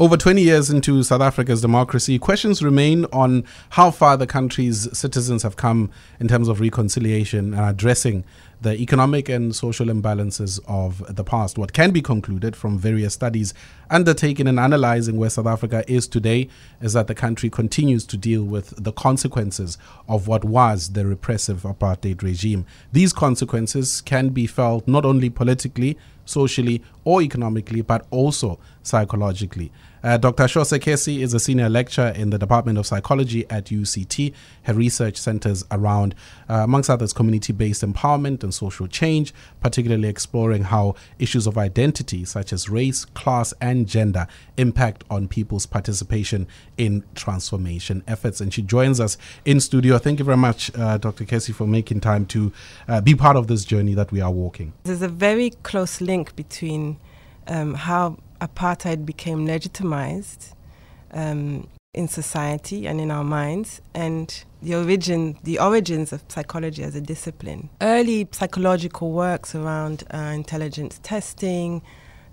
Over 20 years into South Africa's democracy, questions remain on how far the country's citizens have come in terms of reconciliation and addressing the economic and social imbalances of the past. What can be concluded from various studies undertaken in analyzing where South Africa is today is that the country continues to deal with the consequences of what was the repressive apartheid regime. These consequences can be felt not only politically, socially, or economically, but also psychologically. Uh, Dr. Shose Kessi is a senior lecturer in the Department of Psychology at UCT. Her research centers around, uh, amongst others, community based empowerment and social change, particularly exploring how issues of identity, such as race, class, and gender, impact on people's participation in transformation efforts. And she joins us in studio. Thank you very much, uh, Dr. Kessi, for making time to uh, be part of this journey that we are walking. There's a very close link between um, how apartheid became legitimized um, in society and in our minds, and the origin, the origins of psychology as a discipline. Early psychological works around uh, intelligence testing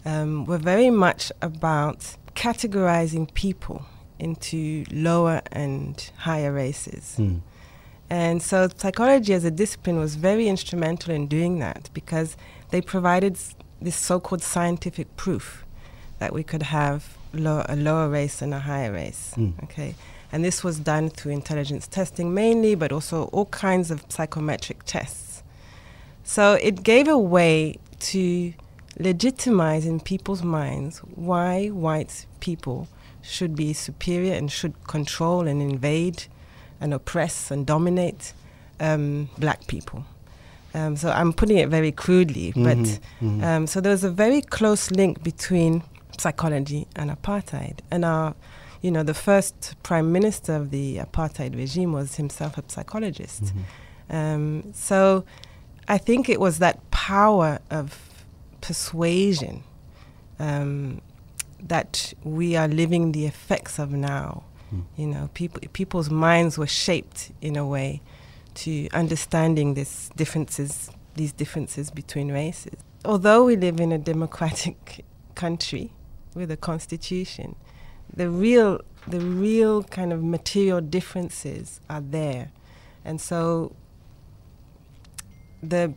um, were very much about categorizing people into lower and higher races. Mm. And so psychology as a discipline was very instrumental in doing that because they provided this so-called scientific proof that we could have lo- a lower race and a higher race. Mm. Okay, and this was done through intelligence testing mainly, but also all kinds of psychometric tests. So it gave a way to legitimize in people's minds why white people should be superior and should control and invade and oppress and dominate um, black people. Um, so I'm putting it very crudely, mm-hmm, but mm-hmm. Um, so there's a very close link between psychology and apartheid. And our, you know, the first prime minister of the apartheid regime was himself a psychologist. Mm-hmm. Um, so I think it was that power of persuasion um, that we are living the effects of now. Mm. You know, people people's minds were shaped in a way to understanding this differences, these differences between races. Although we live in a democratic country, with a constitution, the real the real kind of material differences are there, and so the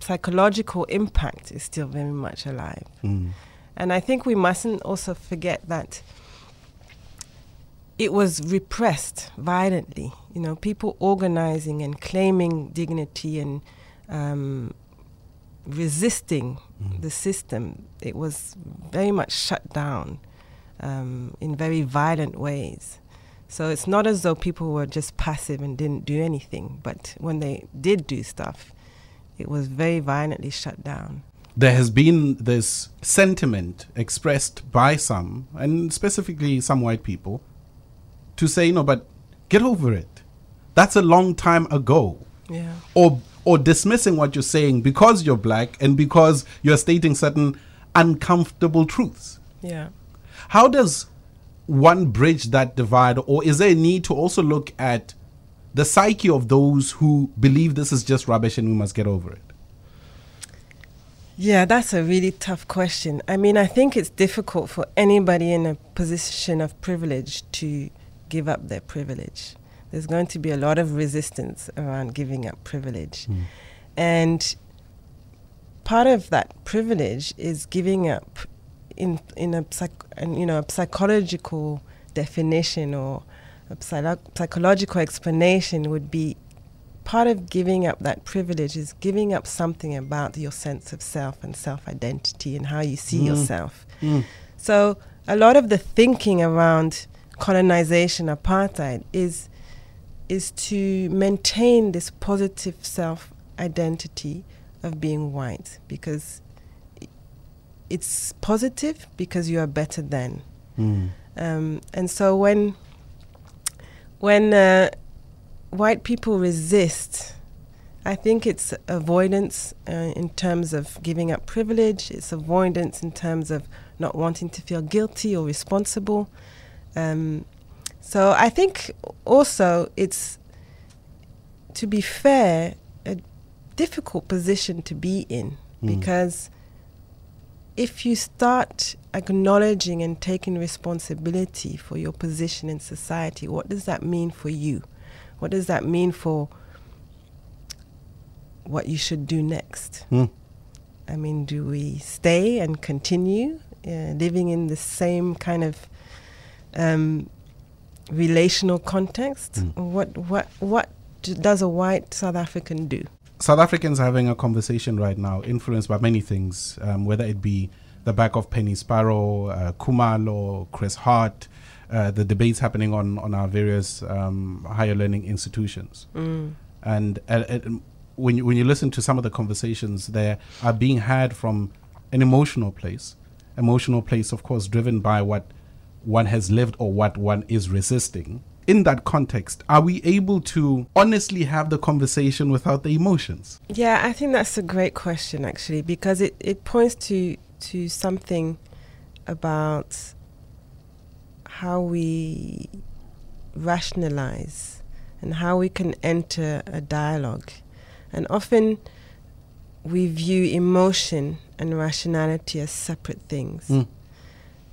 psychological impact is still very much alive. Mm. And I think we mustn't also forget that it was repressed violently. You know, people organizing and claiming dignity and um, resisting mm. the system, it was very much shut down um, in very violent ways. So it's not as though people were just passive and didn't do anything, but when they did do stuff, it was very violently shut down. There has been this sentiment expressed by some, and specifically some white people, to say, no, but get over it. That's a long time ago. Yeah. Or or dismissing what you're saying because you're black and because you're stating certain uncomfortable truths. Yeah. How does one bridge that divide, or is there a need to also look at the psyche of those who believe this is just rubbish and we must get over it? Yeah, that's a really tough question. I mean, I think it's difficult for anybody in a position of privilege to give up their privilege there's going to be a lot of resistance around giving up privilege. Mm. And part of that privilege is giving up in in a psych, you know a psychological definition or a psychological explanation would be part of giving up that privilege is giving up something about your sense of self and self identity and how you see mm. yourself. Mm. So a lot of the thinking around colonization apartheid is is to maintain this positive self identity of being white because it's positive because you are better than. Mm. Um, and so when when uh, white people resist, I think it's avoidance uh, in terms of giving up privilege. It's avoidance in terms of not wanting to feel guilty or responsible. Um, so I think also it's, to be fair, a difficult position to be in mm. because if you start acknowledging and taking responsibility for your position in society, what does that mean for you? What does that mean for what you should do next? Hmm. I mean, do we stay and continue uh, living in the same kind of um, relational context? Mm. What what what does a white South African do? South Africans are having a conversation right now, influenced by many things, um, whether it be the back of Penny Sparrow, uh, Khumalo, Chris Hart, uh, the debates happening on, on our various um, higher learning institutions. Mm. And uh, uh, when, you, when you listen to some of the conversations, there are being had from an emotional place. Emotional place, of course, driven by what one has lived or what one is resisting. In that context, are we able to honestly have the conversation without the emotions? Yeah, I think that's a great question actually because it, it points to to something about how we rationalize and how we can enter a dialogue. And often we view emotion and rationality as separate things. Mm.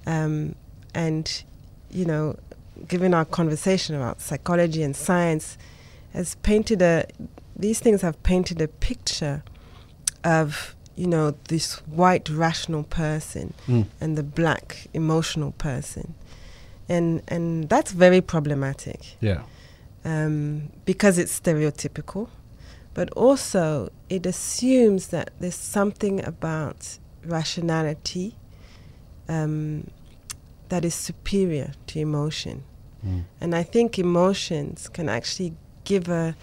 Um, and, you know, given our conversation about psychology and science, has painted a, these things have painted a picture of, you know, this white rational person Mm. and the black emotional person. And, and that's very problematic Yeah. um, because it's stereotypical, but also it assumes that there's something about rationality um, that is superior to emotion. Mm. And I think emotions can actually give a,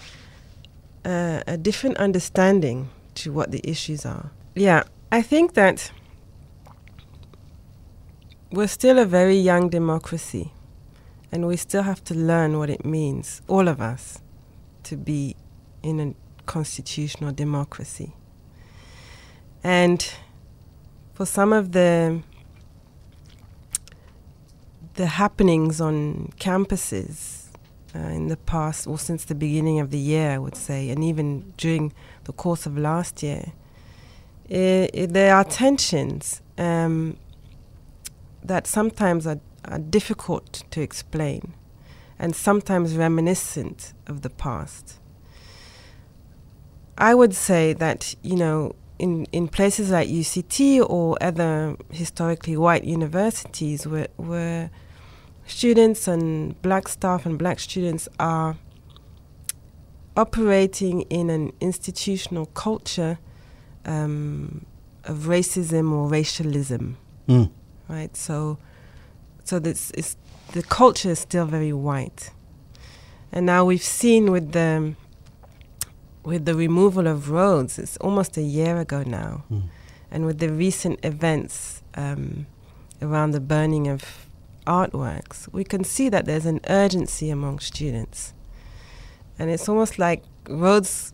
a, a different understanding to what the issues are. Yeah, I think that we're still a very young democracy and we still have to learn what it means, all of us, to be in a constitutional democracy. And for some of the the happenings on campuses uh, in the past, or since the beginning of the year, I would say, and even during the course of last year, i i there are tensions um, that sometimes are, are difficult to explain and sometimes reminiscent of the past. I would say that, you know, in, in places like UCT or other historically white universities where, where students and black staff and black students are operating in an institutional culture um, of racism or racialism Mm. right? So, so this is the culture is still very white, and now we've seen with the with the removal of Rhodes. It's almost a year ago now, Mm. and with the recent events um, around the burning of artworks, we can see that there's an urgency among students, and it's almost like Rhodes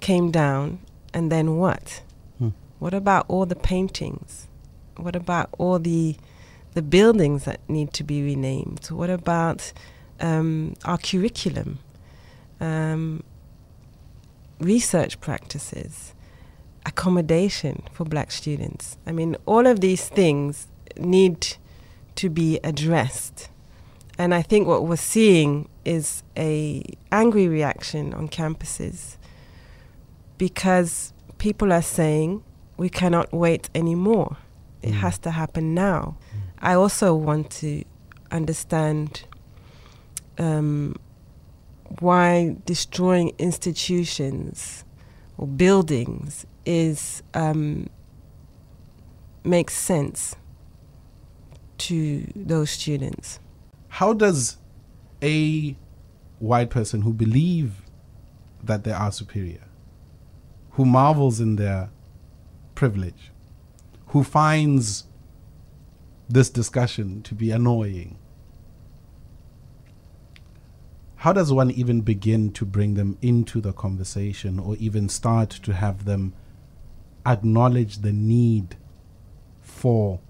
came down, and then what? Hmm. What about all the paintings? What about all the the buildings that need to be renamed? What about um, our curriculum, um, research practices, accommodation for black students? I mean, all of these things need to be addressed. And I think what we're seeing is a angry reaction on campuses because people are saying we cannot wait anymore. It Mm. has to happen now. I also want to understand um, why destroying institutions or buildings is um, makes sense to those students. How does a white person who believe that they are superior, who marvels in their privilege, who finds this discussion to be annoying, how does one even begin to bring them into the conversation or even start to have them acknowledge the need for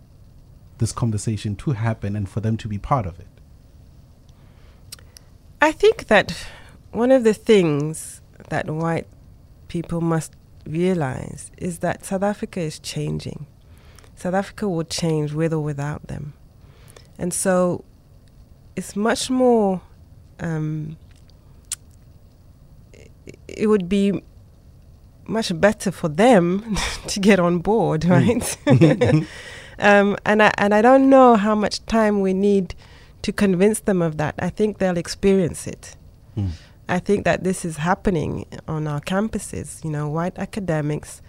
this conversation to happen and for them to be part of it? I think that one of the things that white people must realize is that South Africa is changing. South Africa will change with or without them. And so it's much more, um, it would be much better for them to get on board, Hmm. right? um, and I and I don't know how much time we need to convince them of that. I think they'll experience it. Mm. I think that this is happening on our campuses. You know, white academics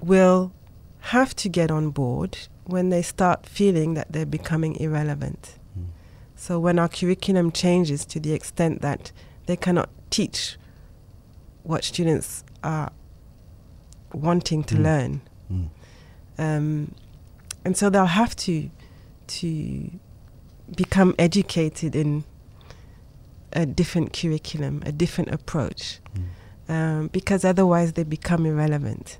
will have to get on board when they start feeling that they're becoming irrelevant. Mm. So when our curriculum changes to the extent that they cannot teach what students are wanting to Mm. learn, Mm. um, and so they'll have to to become educated in a different curriculum, a different approach, um, because otherwise they become irrelevant.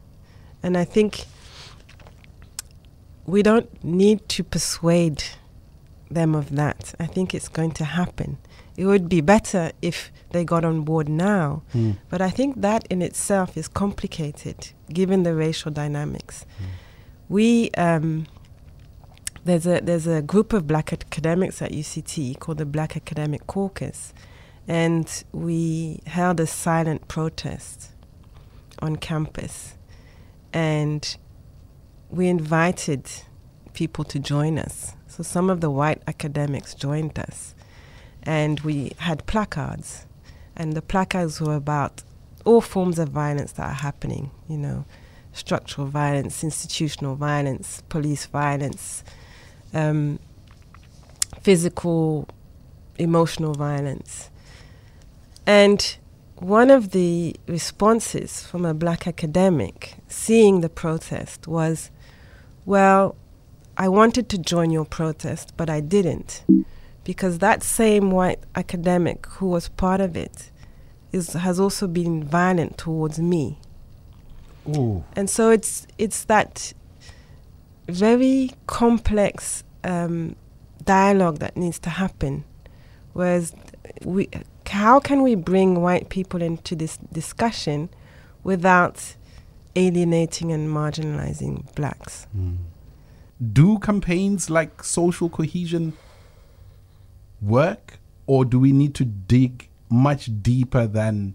And I think we don't need to persuade them of that. I think it's going to happen. It would be better if they got on board now, Mm. but I think that in itself is complicated given the racial dynamics. We um, there's a there's a group of black academics at UCT called the Black Academic Caucus, and we held a silent protest on campus, and we invited people to join us. So some of the white academics joined us, and we had placards, and the placards were about all forms of violence that are happening. You know, structural violence, institutional violence, police violence, um, physical, emotional violence. And one of the responses from a black academic seeing the protest was, Well, I wanted to join your protest, but I didn't. Because that same white academic who was part of it is, has also been violent towards me. Ooh. And so it's it's that very complex um, dialogue that needs to happen. Whereas we, how can we bring white people into this discussion without alienating and marginalizing blacks? Mm. Do campaigns like social cohesion work, or do we need to dig much deeper than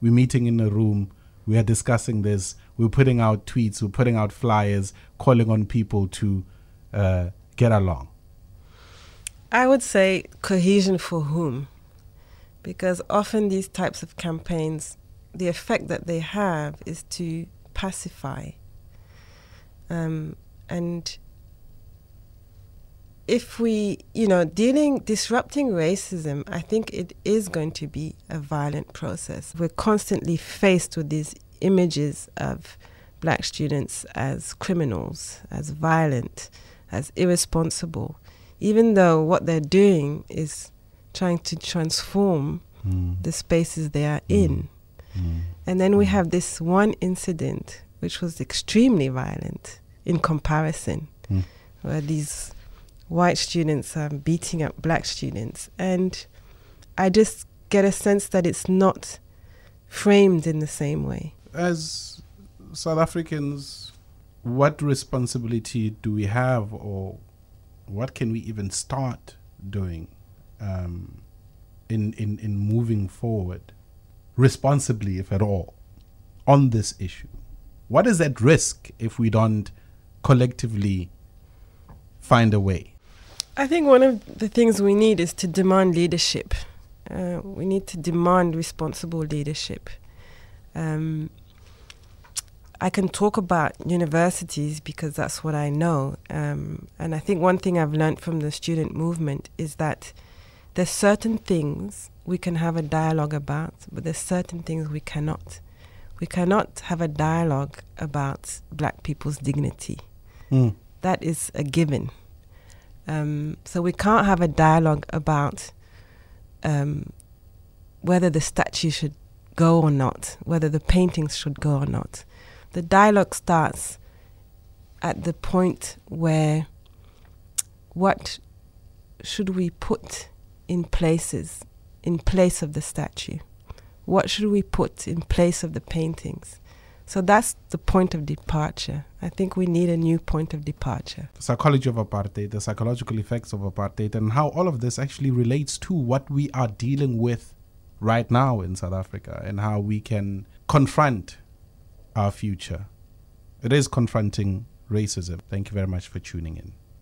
we're meeting in a room, we are discussing this, we're putting out tweets, we're putting out flyers, calling on people to uh, get along? I would say cohesion for whom? Because often these types of campaigns, the effect that they have is to pacify. Um, and if we, you know, dealing, disrupting racism, I think it is going to be a violent process. We're constantly faced with these images of black students as criminals, as violent, as irresponsible, even though what they're doing is trying to transform Mm. the spaces they are in. Mm. And then we have this one incident which was extremely violent in comparison, Mm. where these white students are beating up black students. And I just get a sense that it's not framed in the same way. As South Africans, what responsibility do we have, or what can we even start doing um, in, in, in moving forward responsibly, if at all, on this issue? What is at risk if we don't collectively find a way? I think one of the things we need is to demand leadership. Uh, we need to demand responsible leadership. Um, I can talk about universities because that's what I know. Um, and I think one thing I've learned from the student movement is that there's certain things we can have a dialogue about, but there's certain things we cannot. We cannot have a dialogue about black people's dignity. Mm. That is a given. Um, so we can't have a dialogue about um, whether the statue should go or not, whether the paintings should go or not. The dialogue starts at the point where what should we put in places in place of the statue? What should we put in place of the paintings So that's the point of departure. I think we need a new point of departure. The psychology of apartheid, the psychological effects of apartheid, and how all of this actually relates to what we are dealing with right now in South Africa and how we can confront our future. It is confronting racism. Thank you very much for tuning in.